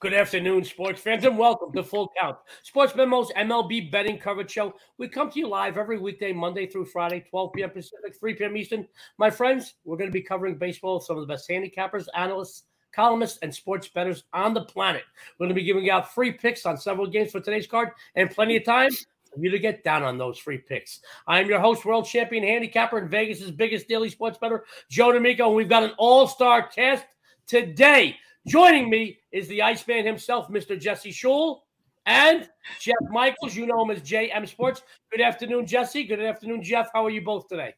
Good afternoon, sports fans, and welcome to Full Count, Sports Memo's MLB betting coverage show. We come to you live every weekday, Monday through Friday, 12 p.m. Pacific, 3 p.m. Eastern. My friends, we're going to be covering baseball with some of the best handicappers, analysts, columnists, and sports bettors on the planet. We're going to be giving out free picks on several games for today's card and plenty of time for you to get down on those free picks. I am your host, world champion handicapper and Vegas's biggest daily sports better, Joe D'Amico, and we've got an all-star cast today. Joining me is the Iceman himself, Mr. Jesse Schule, and Jeff Michaels. You know him as JM Sports. Good afternoon, Jesse. Good afternoon, Jeff. How are you both today?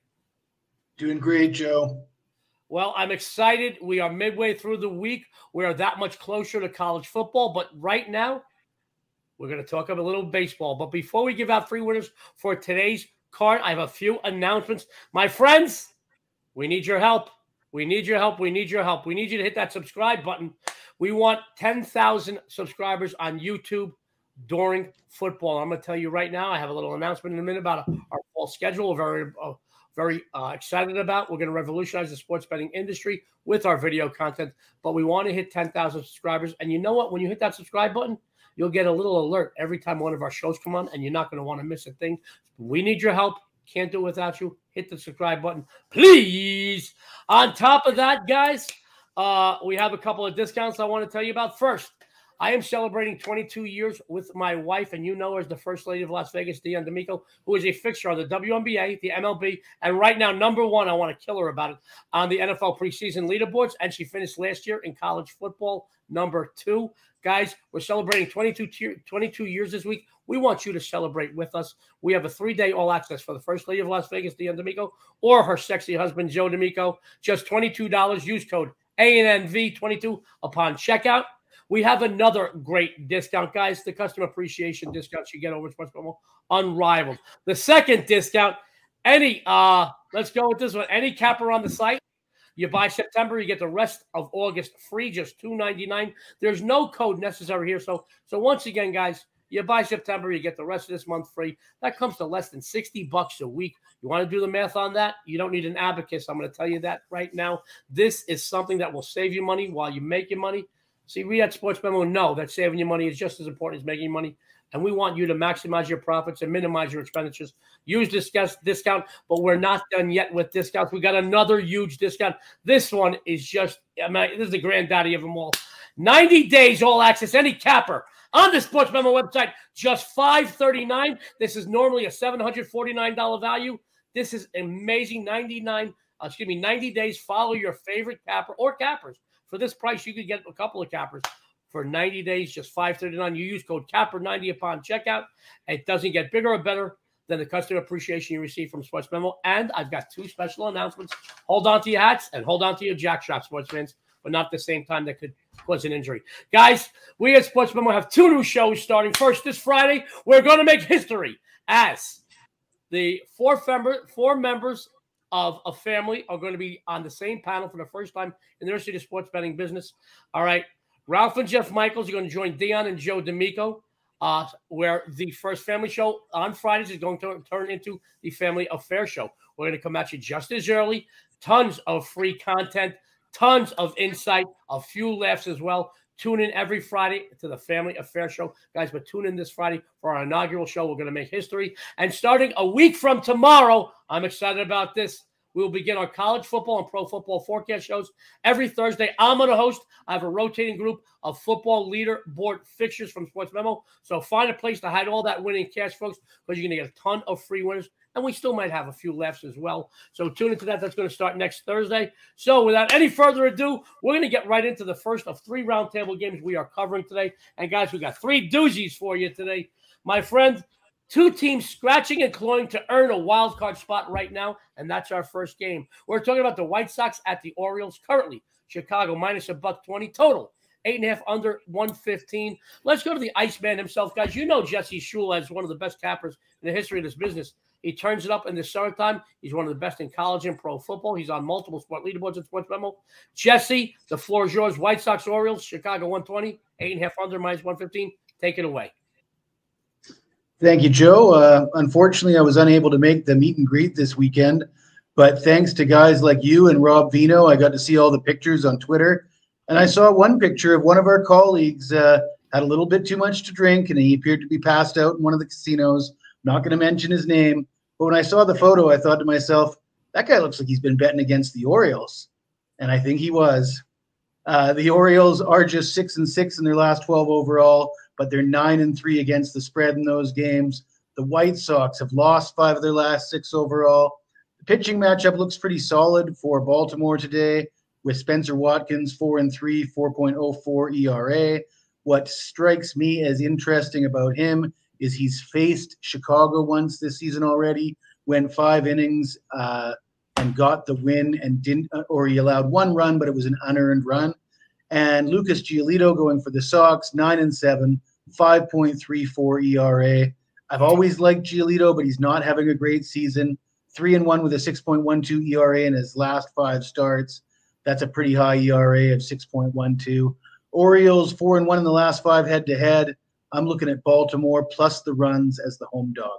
Doing great, Joe. Well, I'm excited. We are midway through the week. We are that much closer to college football, but right now, we're going to talk about a little baseball. But before we give out free winners for today's card, I have a few announcements. My friends, we need your help. We need your help. We need your help. We need you to hit that subscribe button. We want 10,000 subscribers on YouTube during football. I'm going to tell you right now, I have a little announcement in a minute about our fall schedule. We're very, uh, very uh, excited about. We're going to revolutionize the sports betting industry with our video content, but we want to hit 10,000 subscribers. And you know what? When you hit that subscribe button, you'll get a little alert every time one of our shows come on, and you're not going to want to miss a thing. We need your help. Can't do it without you. Hit the subscribe button, please. On top of that, guys, uh, we have a couple of discounts I want to tell you about. First, I am celebrating 22 years with my wife, and you know her as the First Lady of Las Vegas, Dion D'Amico, who is a fixture on the WNBA, the MLB, and right now, number one, I want to kill her about it on the NFL preseason leaderboards. And she finished last year in college football, number two. Guys, we're celebrating 22, 22 years this week. We want you to celebrate with us. We have a three day all access for the First Lady of Las Vegas, Dion D'Amico, or her sexy husband, Joe D'Amico. Just $22. Use code ANNV22 upon checkout. We have another great discount, guys. The customer appreciation discounts you get over Sports Memo, unrivaled. The second discount, any uh, let's go with this one. Any capper on the site, you buy September, you get the rest of August free, just two ninety nine. There's no code necessary here. So, so once again, guys, you buy September, you get the rest of this month free. That comes to less than 60 bucks a week. You want to do the math on that? You don't need an abacus. I'm going to tell you that right now. This is something that will save you money while you make your money. See, we at Sports Memo know that saving your money is just as important as making money. And we want you to maximize your profits and minimize your expenditures. Use this discount, but we're not done yet with discounts. We got another huge discount. This one is just, I mean, this is the granddaddy of them all. 90 days all access, any capper on the Sports Memo website, just 539. This is normally a $749 value. This is amazing. 99, uh, excuse me, 90 days. Follow your favorite capper or cappers for this price, you could get a couple of cappers for 90 days, just 539. You use code CAPPER90 upon checkout. It doesn't get bigger or better than the customer appreciation you receive from Sports Memo. And I've got two special announcements. Hold on to your hats and hold on to your jack jackstrap, sports fans, but not at the same time that could cause an injury. Guys, we at Sports Memo have two new shows starting. First, this Friday, we're going to make history as the four, member, four members of a family are going to be on the same panel for the first time in the history of sports betting business. All right. Ralph and Jeff Michaels are going to join Dion and Joe D'Amico, uh, where the first family show on Fridays is going to turn into the family affair show. We're going to come at you just as early, tons of free content, tons of insight, a few laughs as well. Tune in every Friday to the Family Affair Show. Guys, but tune in this Friday for our inaugural show. We're going to make history. And starting a week from tomorrow, I'm excited about this. We will begin our college football and pro football forecast shows every Thursday. I'm going to host. I have a rotating group of football leader board fixtures from Sports Memo. So find a place to hide all that winning cash, folks, because you're going to get a ton of free winners. And we still might have a few laughs as well. So tune into that. That's going to start next Thursday. So without any further ado, we're going to get right into the first of three roundtable games we are covering today. And guys, we got three doozies for you today. My friend, Two teams scratching and clawing to earn a wild card spot right now, and that's our first game. We're talking about the White Sox at the Orioles currently. Chicago minus a buck 20 total. Eight and a half under 115. Let's go to the Iceman himself, guys. You know Jesse Schule as one of the best cappers in the history of this business. He turns it up in the summertime. He's one of the best in college and pro football. He's on multiple sport leaderboards and sports memo. Jesse, the floor is yours. White Sox, Orioles, Chicago 120, eight and a half under minus 115. Take it away. Thank you, Joe. Uh, unfortunately, I was unable to make the meet and greet this weekend, but thanks to guys like you and Rob Vino, I got to see all the pictures on Twitter. And I saw one picture of one of our colleagues uh, had a little bit too much to drink, and he appeared to be passed out in one of the casinos. Not going to mention his name, but when I saw the photo, I thought to myself, that guy looks like he's been betting against the Orioles. And I think he was. Uh, the Orioles are just six and six in their last 12 overall but they're nine and three against the spread in those games. The White Sox have lost five of their last six overall. The pitching matchup looks pretty solid for Baltimore today with Spencer Watkins, four and three, 4.04 ERA. What strikes me as interesting about him is he's faced Chicago once this season already, went five innings uh, and got the win and didn't, or he allowed one run, but it was an unearned run. And Lucas Giolito going for the Sox, nine and seven, 5.34 ERA. I've always liked Giolito, but he's not having a great season. Three and one with a 6.12 ERA in his last five starts. That's a pretty high ERA of 6.12. Orioles four and one in the last five head to head. I'm looking at Baltimore plus the runs as the home dog.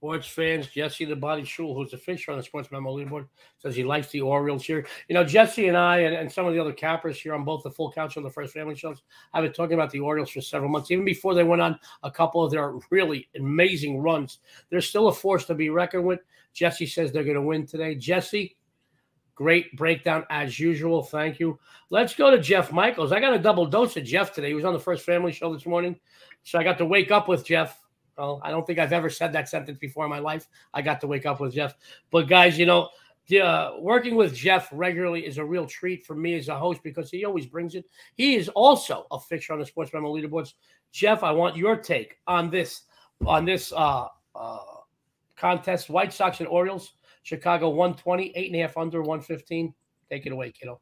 Sports fans, Jesse the Body Schule, who's a fisher on the Sports Memo leaderboard, says he likes the Orioles here. You know, Jesse and I and, and some of the other cappers here on both the Full Count and the First Family shows, I've been talking about the Orioles for several months, even before they went on a couple of their really amazing runs. They're still a force to be reckoned with. Jesse says they're going to win today. Jesse, great breakdown as usual. Thank you. Let's go to Jeff Michaels. I got a double dose of Jeff today. He was on the First Family show this morning. So I got to wake up with Jeff well, I don't think I've ever said that sentence before in my life. I got to wake up with Jeff. But guys, you know, uh, working with Jeff regularly is a real treat for me as a host because he always brings it. He is also a fixture on the Sports Memo leaderboards. Jeff, I want your take on this on this uh, uh, contest. White Sox and Orioles, Chicago 120, eight and a half under 115. Take it away, kiddo.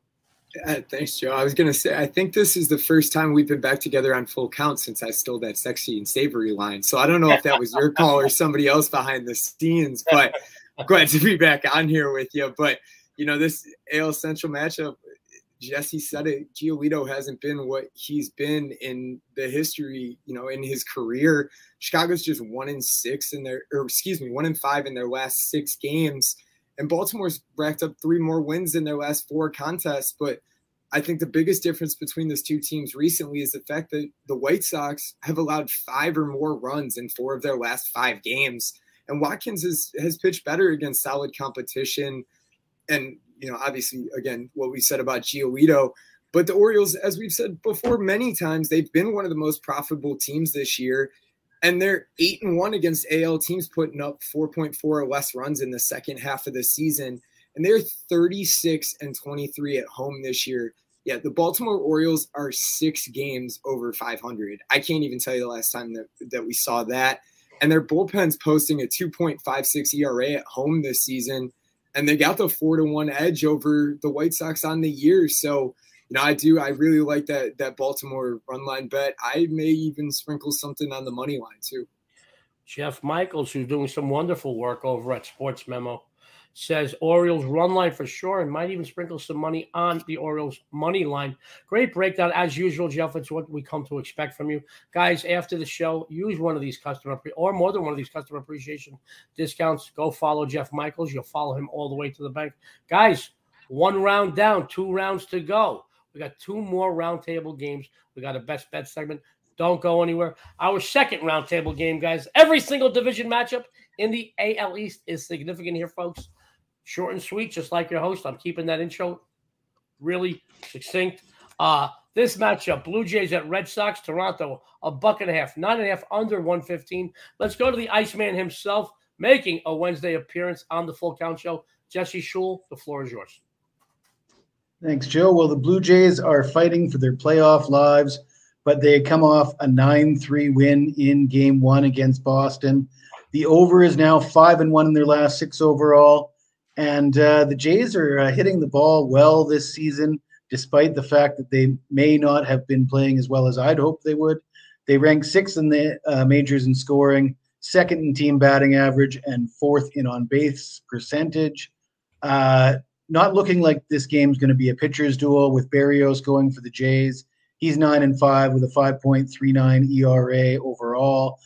Uh, thanks, Joe. I was gonna say, I think this is the first time we've been back together on full count since I stole that sexy and savory line. So I don't know if that was your call or somebody else behind the scenes, but glad to be back on here with you. But you know, this AL Central matchup, Jesse said it. Giolito hasn't been what he's been in the history, you know, in his career. Chicago's just one in six in their, or excuse me, one in five in their last six games. And Baltimore's racked up three more wins in their last four contests. But I think the biggest difference between those two teams recently is the fact that the White Sox have allowed five or more runs in four of their last five games. And Watkins has, has pitched better against solid competition. And, you know, obviously, again, what we said about Giolito. But the Orioles, as we've said before many times, they've been one of the most profitable teams this year and they're eight and one against AL teams putting up 4.4 or less runs in the second half of the season. And they're 36 and 23 at home this year. Yeah, the Baltimore Orioles are six games over 500. I can't even tell you the last time that, that we saw that. And their bullpen's posting a 2.56 ERA at home this season. And they got the four to one edge over the White Sox on the year. So, you know, I do. I really like that that Baltimore run line bet. I may even sprinkle something on the money line too. Jeff Michaels, who's doing some wonderful work over at Sports Memo, says Orioles run line for sure, and might even sprinkle some money on the Orioles money line. Great breakdown as usual, Jeff. It's what we come to expect from you guys. After the show, use one of these customer or more than one of these customer appreciation discounts. Go follow Jeff Michaels. You'll follow him all the way to the bank, guys. One round down, two rounds to go. We got two more roundtable games. We got a best bet segment. Don't go anywhere. Our second roundtable game, guys. Every single division matchup in the AL East is significant here, folks. Short and sweet, just like your host. I'm keeping that intro really succinct. Uh, this matchup, Blue Jays at Red Sox, Toronto, a buck and a half, nine and a half under 115. Let's go to the Iceman himself, making a Wednesday appearance on the Full Count Show. Jesse Schule, the floor is yours. Thanks, Joe. Well, the Blue Jays are fighting for their playoff lives, but they come off a 9-3 win in game one against Boston. The over is now five and one in their last six overall. And uh, the Jays are uh, hitting the ball well this season, despite the fact that they may not have been playing as well as I'd hoped they would. They rank sixth in the uh, majors in scoring, second in team batting average, and fourth in on base percentage. Uh, not looking like this game's going to be a pitcher's duel with Berrios going for the Jays. He's nine and five with a 5.39 ERA overall.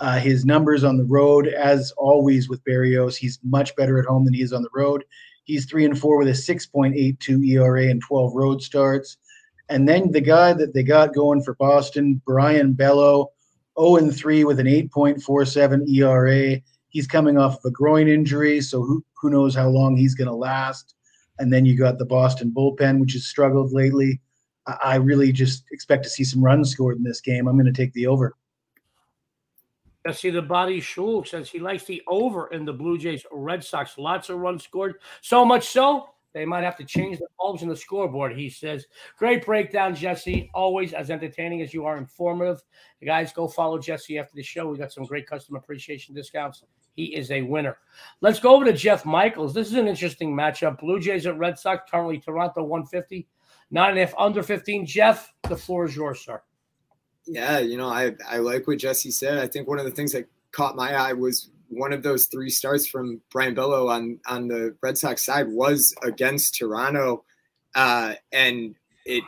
Uh, his numbers on the road, as always with Berrios, he's much better at home than he is on the road. He's three and four with a 6.82 ERA and 12 road starts. And then the guy that they got going for Boston, Brayan Bello, 0 and 3 with an 8.47 ERA. He's coming off of a groin injury, so who, who knows how long he's going to last. And then you got the Boston bullpen, which has struggled lately. I, I really just expect to see some runs scored in this game. I'm going to take the over. Jesse the Body Schule says he likes the over in the Blue Jays Red Sox. Lots of runs scored. So much so they might have to change the bulbs in the scoreboard, he says. Great breakdown, Jesse. Always as entertaining as you are informative. You guys, go follow Jesse after the show. We got some great customer appreciation discounts. He is a winner. Let's go over to Jeff Michaels. This is an interesting matchup. Blue Jays at Red Sox, currently Toronto 150, nine and a half under 15. Jeff, the floor is yours, sir. Yeah, you know, I, I like what Jesse said. I think one of the things that caught my eye was one of those three starts from Brayan Bello on on the Red Sox side was against Toronto, uh, and it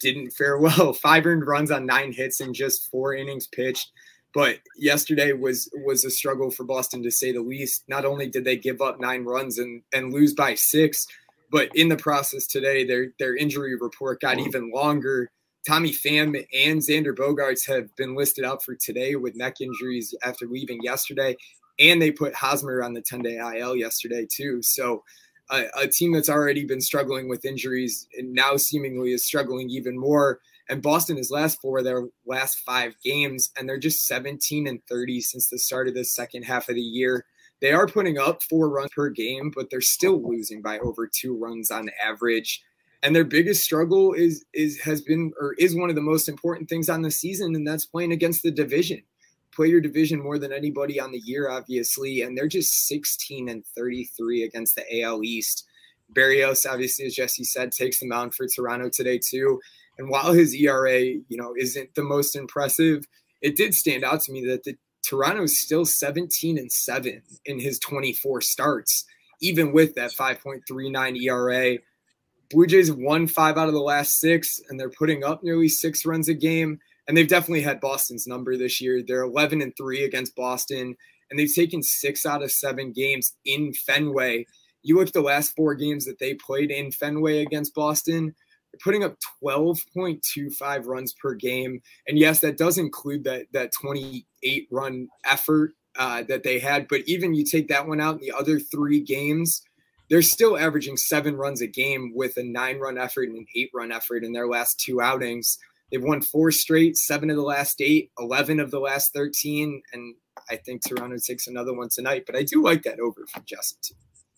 didn't fare well. Five earned runs on nine hits in just four innings pitched. But yesterday was was a struggle for Boston to say the least. Not only did they give up nine runs and and lose by six, but in the process today, their their injury report got even longer. Tommy Pham and Xander Bogaerts have been listed out for today with neck injuries after leaving yesterday and they put Hosmer on the 10 day IL yesterday too. So a, a, team that's already been struggling with injuries and now seemingly is struggling even more. And Boston has last four their last five games, and they're just 17 and 30 since the start of the second half of the year. They are putting up four runs per game, but they're still losing by over two runs on average. And their biggest struggle is is has been or is one of the most important things on the season, and that's playing against the division play your division more than anybody on the year, obviously, and they're just 16 and 33 against the AL East. Berrios obviously, as Jesse said, takes the mound for Toronto today too. And while his ERA, you know, isn't the most impressive, it did stand out to me that the Toronto is still 17 and 7 in his 24 starts, even with that 5.39 ERA. Blue Jays won five out of the last six, and they're putting up nearly six runs a game and they've definitely had Boston's number this year. They're 11 and 3 against Boston, and they've taken six out of seven games in Fenway. You look at the last four games that they played in Fenway against Boston, they're putting up 12.25 runs per game. And yes, that does include that, that 28 run effort uh, that they had. But even you take that one out in the other three games, they're still averaging seven runs a game with a nine run effort and an eight run effort in their last two outings. They've won four straight, seven of the last eight, 11 of the last 13. And I think Toronto takes another one tonight. But I do like that over from Justin.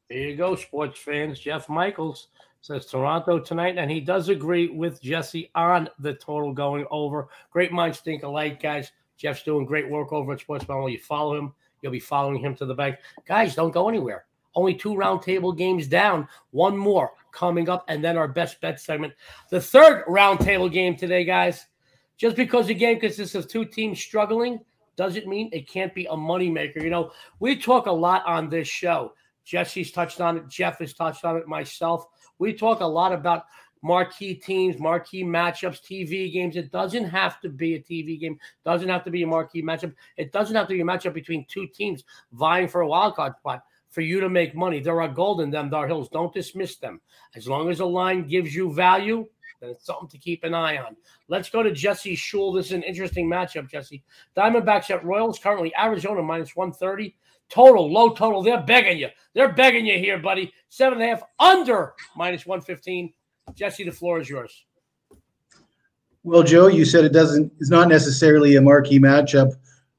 There you go, sports fans. Jeff Michaels says Toronto tonight, and he does agree with Jesse on the total going over. Great minds think alike, guys. Jeff's doing great work over at Sports Bible. You follow him, you'll be following him to the bank. Guys, don't go anywhere. Only two roundtable games down. One more coming up, and then our best bet segment. The third roundtable game today, guys. Just because the game consists of two teams struggling doesn't mean it can't be a moneymaker. You know, we talk a lot on this show. Jesse's touched on it. Jeff has touched on it. Myself. We talk a lot about marquee teams, marquee matchups, TV games. It doesn't have to be a TV game. Doesn't have to be a marquee matchup. It doesn't have to be a matchup between two teams vying for a wild card spot for you to make money. There are gold in them, Dar Hills. Don't dismiss them. As long as a line gives you value, then it's something to keep an eye on. Let's go to Jesse Schule. This is an interesting matchup, Jesse. Diamondbacks at Royals, currently Arizona minus 130. Total, low total. They're begging you. They're begging you here, buddy. Seven and a half under minus 115. Jesse, the floor is yours. Well, Joe, you said it doesn't, it's not necessarily a marquee matchup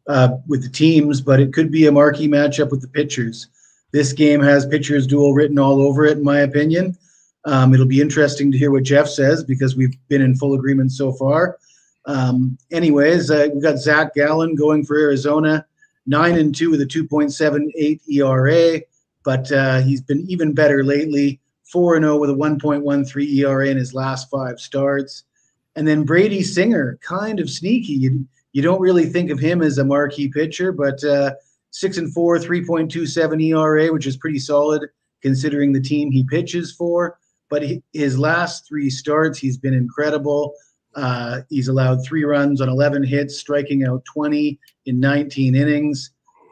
uh, with the teams, but it could be a marquee matchup with the pitchers. This game has pitchers duel written all over it, in my opinion. Um, it'll be interesting to hear what Jeff says because we've been in full agreement so far. Um, anyways, uh, we've got Zach Gallen going for Arizona, nine and two with a 2.78 ERA, but uh, he's been even better lately. 4 0 with a 1.13 ERA in his last five starts. And then Brady Singer, kind of sneaky. You, you don't really think of him as a marquee pitcher, but uh, 6 and 4, 3.27 ERA, which is pretty solid considering the team he pitches for. But his last three starts, he's been incredible. Uh, he's allowed three runs on 11 hits, striking out 20 in 19 innings.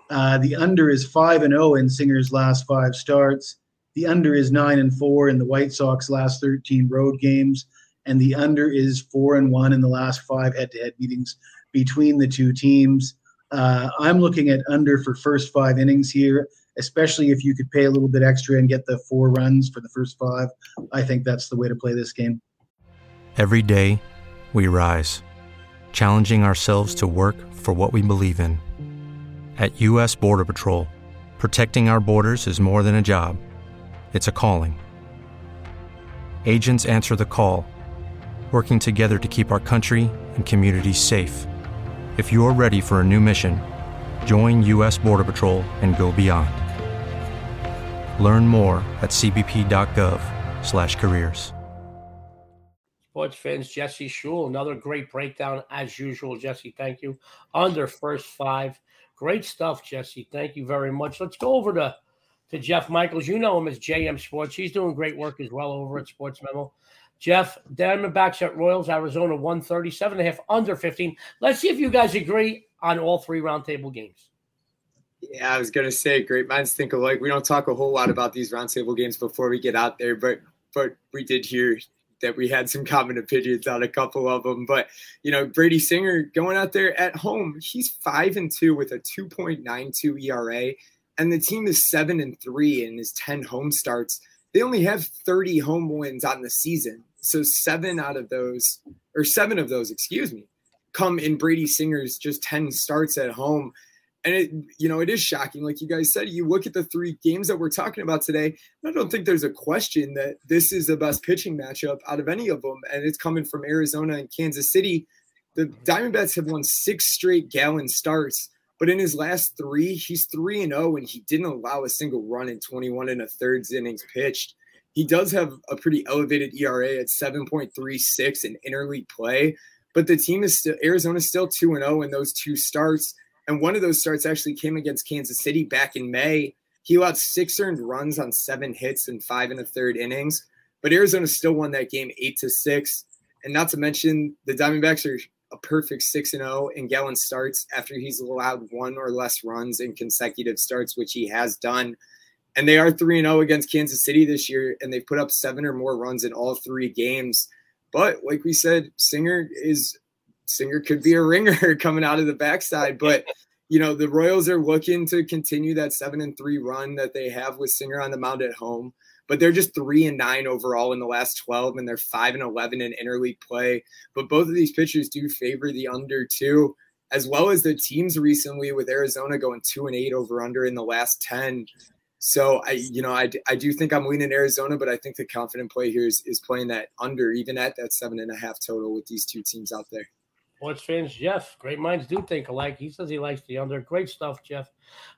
Uh, the under is 5 and 0 in Singer's last five starts. The under is 9 and 4 in the White Sox last 13 road games. And the under is 4 and 1 in the last five head to head meetings between the two teams. Uh, I'm looking at under for first five innings here, especially if you could pay a little bit extra and get the four runs for the first five. I think that's the way to play this game. Every day, we rise, challenging ourselves to work for what we believe in. At U.S. Border Patrol, protecting our borders is more than a job, it's a calling. Agents answer the call, working together to keep our country and communities safe. If you're ready for a new mission, join U.S. Border Patrol and go beyond. Learn more at cbp.gov/careers. Sports fans, Jesse Schule, another great breakdown as usual. Jesse, thank you. Under first five, great stuff, Jesse. Thank you very much. Let's go over to to Jeff Michaels. You know him as JM Sports. He's doing great work as well over at Sports Memo. Jeff, Diamondbacks at Royals, Arizona, 137 and a half, under 15. Let's see if you guys agree on all three roundtable games. Yeah, I was gonna say great minds think alike. We don't talk a whole lot about these roundtable games before we get out there, but but we did hear that we had some common opinions on a couple of them. But you know, Brady Singer going out there at home, he's five and two with a 2.92 ERA, and the team is seven and three in his 10 home starts. They only have 30 home wins on the season. So seven out of those, or seven of those, excuse me, come in Brady Singer's just 10 starts at home. And it, you know, it is shocking. Like you guys said, you look at the three games that we're talking about today. I don't think there's a question that this is the best pitching matchup out of any of them. And it's coming from Arizona and Kansas City. The Diamondbacks have won six straight Gallen starts, but in his last three, he's 3 and 0, and he didn't allow a single run in 21 and a thirds innings pitched. He does have a pretty elevated ERA at 7.36 in interleague play, but the team is still Arizona's still 2 and 0 in those two starts. And one of those starts actually came against Kansas City back in May. He allowed six earned runs on seven hits and five and a third innings, but Arizona still won that game eight to six. And not to mention, the Diamondbacks are a perfect 6 and 0 in Gallen starts after he's allowed one or less runs in consecutive starts, which he has done. And they are 3 0 against Kansas City this year, and they've put up seven or more runs in all three games. But like we said, Singer is Singer could be a ringer coming out of the backside. But you know, the Royals are looking to continue that seven and three run that they have with Singer on the mound at home. But they're just three and nine overall in the last 12, and they're five and 11 in interleague play. But both of these pitchers do favor the under two, as well as the teams recently with Arizona going two and eight over under in the last 10. So I, you know, I, I do think I'm leaning Arizona, but I think the confident play here is, is playing that under, even at that seven and a half total with these two teams out there. Sports fans, Jeff, great minds do think alike. He says he likes the under. Great stuff, Jeff.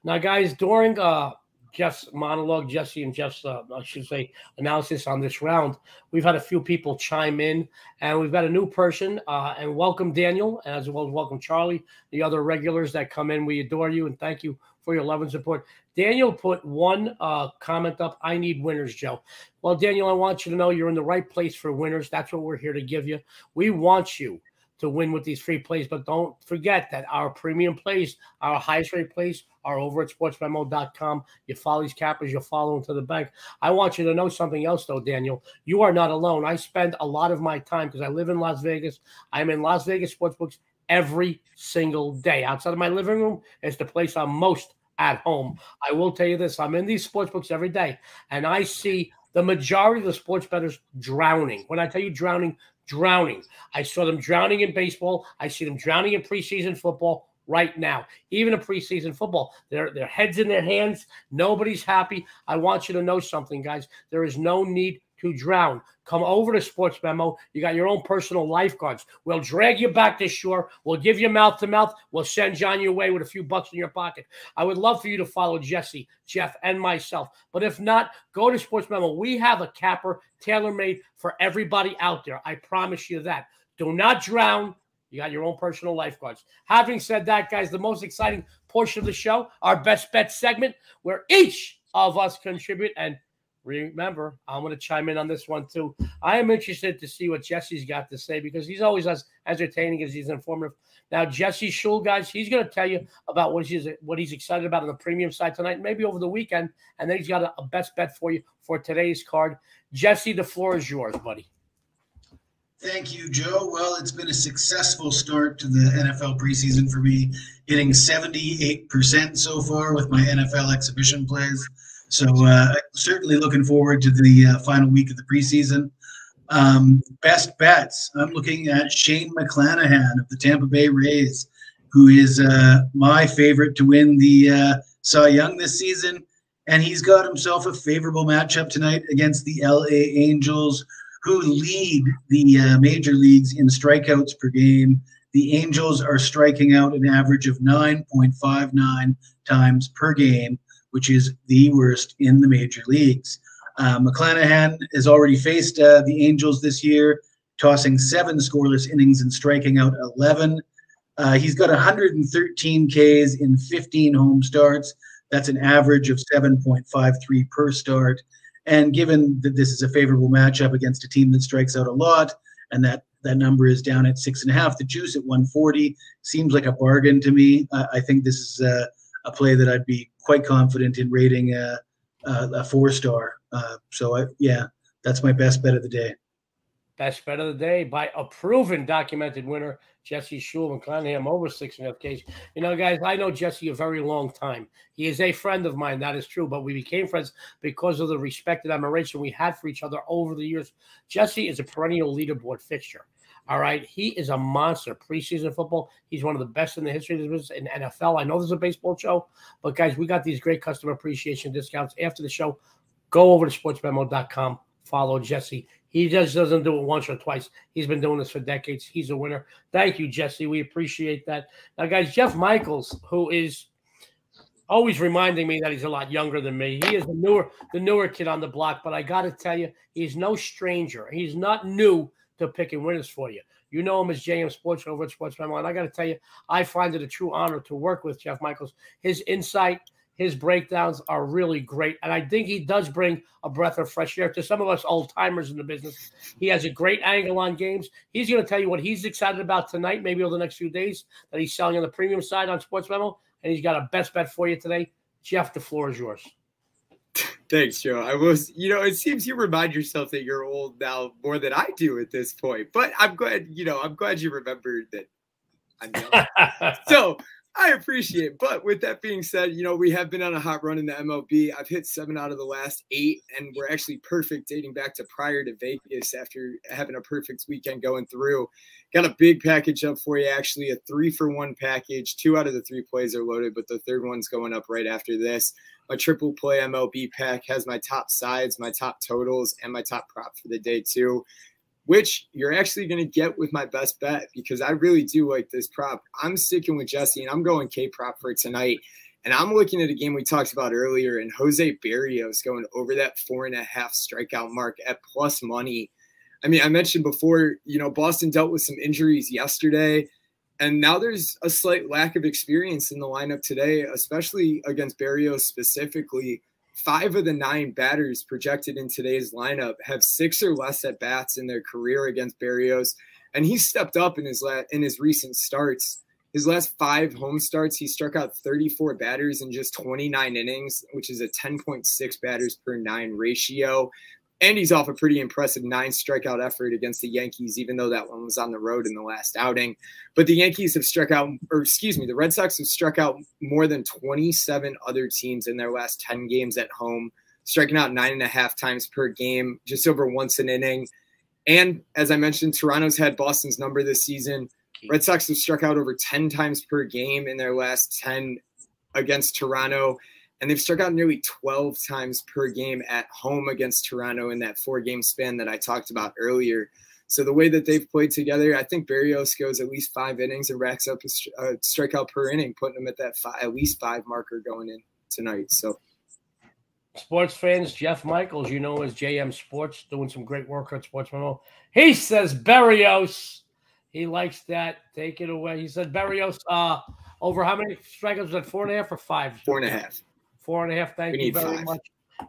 Now, guys, during uh, Jeff's monologue, Jesse and Jeff's, uh, I should say, analysis on this round, we've had a few people chime in, and we've got a new person. Uh, and welcome, Daniel, as well as welcome, Charlie, the other regulars that come in. We adore you and thank you for your love and support. Daniel put one uh, comment up I need winners, Joe. Well, Daniel, I want you to know you're in the right place for winners. That's what we're here to give you. We want you to win with these free plays, but don't forget that our premium plays, our highest rate plays, are over at sportsmemo.com. You follow these cappers, you'll follow them to the bank. I want you to know something else, though, Daniel. You are not alone. I spend a lot of my time because I live in Las Vegas. I'm in Las Vegas sportsbooks every single day. Outside of my living room, it's the place I'm most at home. I will tell you this I'm in these sports books every day, and I see the majority of the sports bettors drowning. When I tell you drowning, drowning. I saw them drowning in baseball. I see them drowning in preseason football right now. Even in preseason football, their their heads in their hands. Nobody's happy. I want you to know something, guys. There is no need to drown, come over to Sports Memo. You got your own personal lifeguards. We'll drag you back to shore. We'll give you mouth to mouth. We'll send John your way with a few bucks in your pocket. I would love for you to follow Jesse, Jeff, and myself. But if not, go to Sports Memo. We have a capper tailor made for everybody out there. I promise you that. Do not drown. You got your own personal lifeguards. Having said that, guys, the most exciting portion of the show, our best bet segment, where each of us contribute. And remember, I'm going to chime in on this one too. I am interested to see what Jesse's got to say because he's always as entertaining as he's informative. Now, Jesse Schule, guys, he's going to tell you about what he's what he's excited about on the premium side tonight, maybe over the weekend, and then he's got a, a best bet for you for today's card. Jesse, the floor is yours, buddy. Thank you, Joe. Well, it's been a successful start to the NFL preseason for me, hitting 78% so far with my NFL exhibition plays. So, uh, certainly looking forward to the uh, final week of the preseason. Um, best bets. I'm looking at Shane McClanahan of the Tampa Bay Rays, who is uh, my favorite to win the uh, Cy Young this season. And he's got himself a favorable matchup tonight against the LA Angels, who lead the uh, major leagues in strikeouts per game. The Angels are striking out an average of 9.59 times per game, which is the worst in the major leagues. Uh, McClanahan has already faced uh, the Angels this year, tossing seven scoreless innings and striking out 11. Uh, he's got 113 Ks in 15 home starts. That's an average of 7.53 per start. And given that this is a favorable matchup against a team that strikes out a lot, and that that number is down at six and a half, the juice at 140 seems like a bargain to me. Uh, I think this is a, a, play that I'd be quite confident in rating a, a, a four star. Uh, so I, yeah, that's my best bet of the day. Best bet of the day by a proven documented winner, Jesse Schule and Cunningham over six and a half Ks. You know, guys, I know Jesse a very long time. He is a friend of mine, that is true, but we became friends because of the respect and admiration we had for each other over the years. Jesse is a perennial leaderboard fixture. All right. He is a monster. Preseason football. He's one of the best in the history of this business in NFL. I know there's a baseball show, but guys, we got these great customer appreciation discounts after the show. Go over to sportsmemo.com. Follow Jesse. He just doesn't do it once or twice. He's been doing this for decades. He's a winner. Thank you, Jesse. We appreciate that. Now, guys, Jeff Michaels, who is always reminding me that he's a lot younger than me. He is the newer, the newer kid on the block. But I got to tell you, he's no stranger. He's not new to picking winners for you. You know him as JM Sports over at Sports Memo. And I got to tell you, I find it a true honor to work with Jeff Michaels. His insight, his breakdowns are really great. And I think he does bring a breath of fresh air to some of us old timers in the business. He has a great angle on games. He's going to tell you what he's excited about tonight, maybe over the next few days, that he's selling on the premium side on Sports Memo. And he's got a best bet for you today. Jeff, the floor is yours. Thanks, Joe. I was, you know, it seems you remind yourself that you're old now more than I do at this point. But I'm glad, you know, I'm glad you remembered that I'm young. so I appreciate it. But with that being said, you know, we have been on a hot run in the MLB. I've hit seven out of the last eight, and we're actually perfect dating back to prior to Vegas after having a perfect weekend going through. Got a big package up for you, actually, a three for one package. Two out of the three plays are loaded, but the third one's going up right after this. My triple play MLB pack has my top sides, my top totals, and my top prop for the day, too which you're actually going to get with my best bet because I really do like this prop. I'm sticking with Jesse and I'm going K prop for tonight. And I'm looking at a game we talked about earlier and Jose Berrios going over that four and a half strikeout mark at plus money. I mean, I mentioned before, you know, Boston dealt with some injuries yesterday. And now there's a slight lack of experience in the lineup today, especially against Berrios specifically five of the nine batters projected in today's lineup have six or less at bats in their career against Berrios, and he stepped up in his la- in his recent starts. His last five home starts, he struck out 34 batters in just 29 innings, which is a 10.6 batters per nine ratio. And he's off a pretty impressive nine strikeout effort against the Yankees, even though that one was on the road in the last outing. But the Yankees have struck out, or excuse me, the Red Sox have struck out more than 27 other teams in their last 10 games at home, striking out nine and a half times per game, just over once an inning. And as I mentioned, Toronto's had Boston's number this season. Red Sox have struck out over 10 times per game in their last 10 against Toronto. And they've struck out nearly 12 times per game at home against Toronto in that four game span that I talked about earlier. So the way that they've played together, I think Berrios goes at least five innings and racks up a, a strikeout per inning, putting him at that five, at least five marker going in tonight. So sports fans, Jeff Michaels, you know, as JM Sports, doing some great work at Sports Memo. He says Berrios. He likes that. Take it away. He said Berrios Uh, over how many strikeouts was that? Four and a half or five? Four and a half. Four and a half. Thank you very five. much.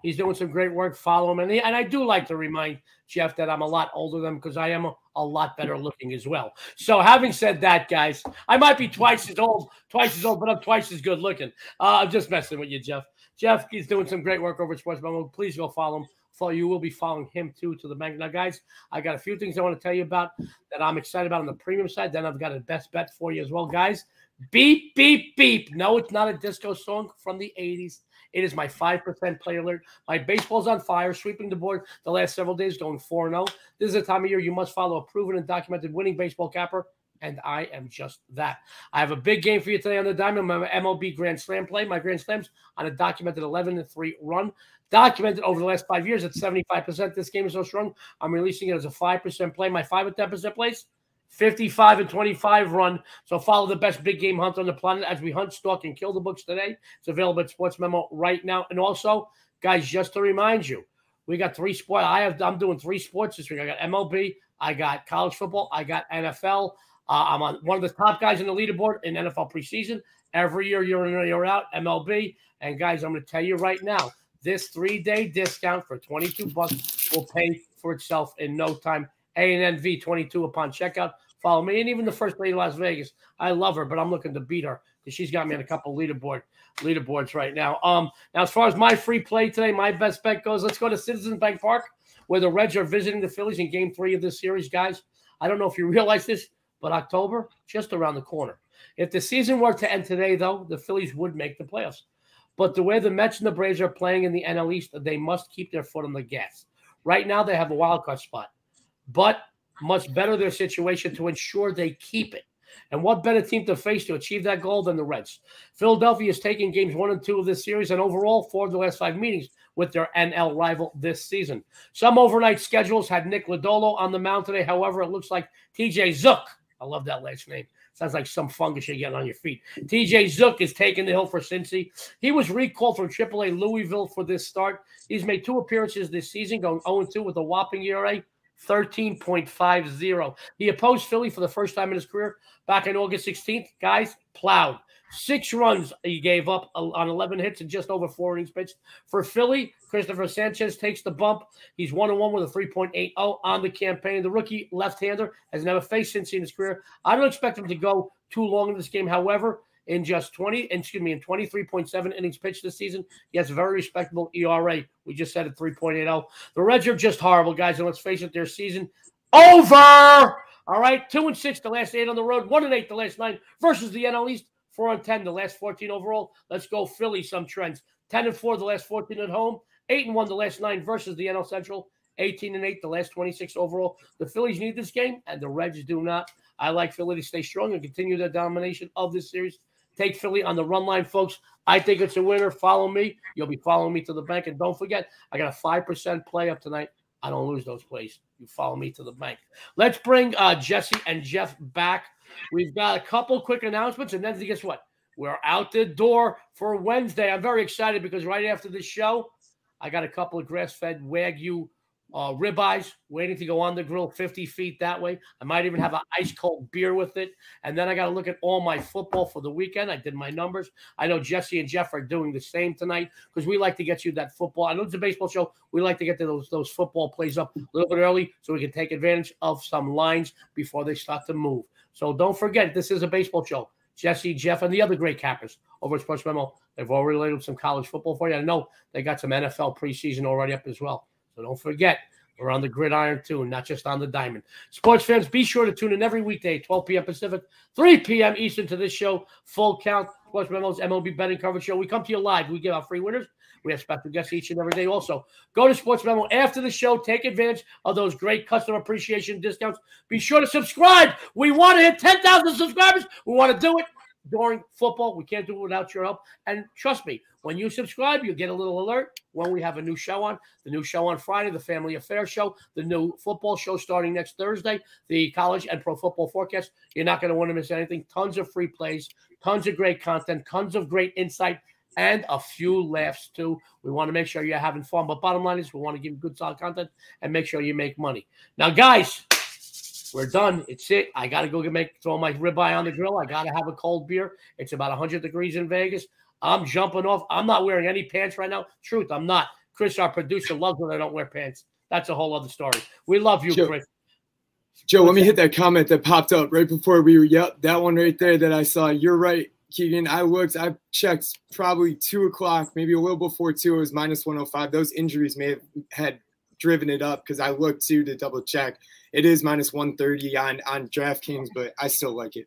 He's doing some great work. Follow him, and, he, and I do like to remind Jeff that I'm a lot older than him because I am a, a, lot better looking as well. So, having said that, guys, I might be twice as old, twice as old, but I'm twice as good looking. Uh, I'm just messing with you, Jeff. Jeff is doing some great work over at Sports Memo. Please go follow him. Follow you will be following him too to the bank. Now, guys, I got a few things I want to tell you about that I'm excited about on the premium side. Then I've got a best bet for you as well, guys. Beep, beep, beep. No, it's not a disco song from the 80s. It is my 5% play alert. My baseball's on fire, sweeping the board the last several days, going 4 0. This is a time of year you must follow a proven and documented winning baseball capper, and I am just that. I have a big game for you today on the Diamond, my MLB Grand Slam play. My Grand Slams on a documented 11 3 run. Documented over the last five years at 75%. This game is so strong, I'm releasing it as a 5% play. My 5 and 10% plays 55 and 25 run. So follow the best big game hunt on the planet as we hunt, stalk, and kill the books today. It's available at Sports Memo right now. And also, guys, just to remind you, we got three sports. I have I'm doing three sports this week. I got MLB, I got college football, I got NFL. Uh, I'm on one of the top guys in the leaderboard in NFL preseason. Every year you're in you're out, MLB. And guys, I'm going to tell you right now, this three-day discount for 22 bucks will pay for itself in no time. ANNV 22 upon checkout. Follow me. And even the first lady of Las Vegas. I love her, but I'm looking to beat her because she's got me on a couple leaderboard leaderboards right now. Um, now as far as my free play today, my best bet goes. Let's go to Citizens Bank Park, where the Reds are visiting the Phillies in Game Three of this series, guys. I don't know if you realize this, but October just around the corner. If the season were to end today, though, the Phillies would make the playoffs. But the way the Mets and the Braves are playing in the NL East, they must keep their foot on the gas. Right now, they have a wild card spot but must better their situation to ensure they keep it. And what better team to face to achieve that goal than the Reds? Philadelphia is taking games one and two of this series, and overall, four of the last five meetings with their NL rival this season. Some overnight schedules had Nick Lodolo on the mound today. However, it looks like TJ Zook, I love that last name. Sounds like some fungus you're getting on your feet. TJ Zook is taking the hill for Cincy. He was recalled from AAA Louisville for this start. He's made two appearances this season, going 0 2 with a whopping ERA 13.50. He opposed Philly for the first time in his career back on August 16th. Guys, plowed. Six runs he gave up on 11 hits and just over four innings pitched. For Philly, Christopher Sanchez takes the bump. He's one and one with a 3.80 on the campaign. The rookie left-hander has never faced Cincy in his career. I don't expect him to go too long in this game. However, in just 20, excuse me, in 23.7 innings pitched this season. He has a very respectable ERA. We just said at 3.80. The Reds are just horrible, guys. And let's face it, their season over. All right, two and six the last eight on the road, one and eight the last nine versus the NL East, four and ten the last 14 overall. Let's go Philly. Some trends: ten and four the last 14 at home, eight and one the last nine versus the NL Central, 18 and eight the last 26 overall. The Phillies need this game, and the Reds do not. I like Philly to stay strong and continue their domination of this series. Take Philly on the run line, folks. I think it's a winner. Follow me. You'll be following me to the bank. And don't forget, I got a 5% play up tonight. I don't lose those plays. You follow me to the bank. Let's bring uh, Jesse and Jeff back. We've got a couple quick announcements. And then guess what? We're out the door for Wednesday. I'm very excited because right after this show, I got a couple of grass fed Wagyu uh, ribeyes waiting to go on the grill 50 feet that way. I might even have an ice cold beer with it. And then I got to look at all my football for the weekend. I did my numbers. I know Jesse and Jeff are doing the same tonight because we like to get you that football. I know it's a baseball show. We like to get to those, those football plays up a little bit early so we can take advantage of some lines before they start to move. So don't forget, this is a baseball show. Jesse, Jeff, and the other great cappers over at Sports Memo. They've already laid up some college football for you. I know they got some NFL preseason already up as well. So don't forget, we're on the gridiron too, not just on the diamond. Sports fans, be sure to tune in every weekday, 12 p.m. Pacific, 3 p.m. Eastern to this show, Full Count, Sports Memos, MLB Betting Coverage Show. We come to you live. We give out free winners. We have special guests each and every day also. Go to Sports Memo after the show. Take advantage of those great customer appreciation discounts. Be sure to subscribe. We want to hit 10,000 subscribers. We want to do it during football. We can't do it without your help. And trust me, when you subscribe, you get a little alert when we have a new show on. The new show on Friday, the Family Affair show, the new football show starting next Thursday, the college and pro football forecast. You're not going to want to miss anything. Tons of free plays, tons of great content, tons of great insight, and a few laughs too. We want to make sure you're having fun. But bottom line is, we want to give you good, solid content and make sure you make money. Now, guys, we're done. It's it. I got to go get make throw my ribeye on the grill. I got to have a cold beer. It's about 100 degrees in Vegas. I'm jumping off. I'm not wearing any pants right now. Truth, I'm not. Chris, our producer, loves when I don't wear pants. That's a whole other story. We love you, Joe, Chris. Joe, let me hit that comment that popped up right before we were. Yep, that one right there that I saw. You're right, Keegan. I looked. I checked probably two o'clock, maybe a little before two. It was minus 105. Those injuries may have had driven it up because I looked too to double check. It is minus 130 on on DraftKings, but I still like it.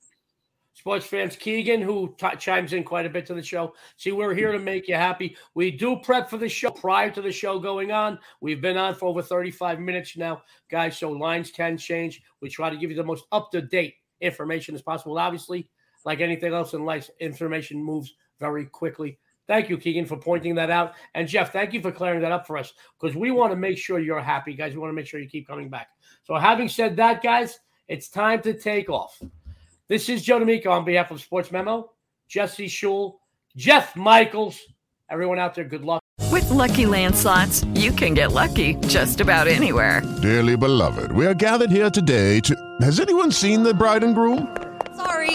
Sports fans, Keegan, who t- chimes in quite a bit to the show. See, we're here to make you happy. We do prep for the show prior to the show going on. We've been on for over 35 minutes now, guys, so lines can change. We try to give you the most up to date information as possible. Obviously, like anything else in life, information moves very quickly. Thank you, Keegan, for pointing that out. And Jeff, thank you for clearing that up for us because we want to make sure you're happy, guys. We want to make sure you keep coming back. So, having said that, guys, it's time to take off. This is Joe D'Amico on behalf of Sports Memo, Jesse Schule, Jeff Michaels. Everyone out there, good luck. With LuckyLand Slots, you can get lucky just about anywhere. Dearly beloved, we are gathered here today to. Has anyone seen the bride and groom? Sorry,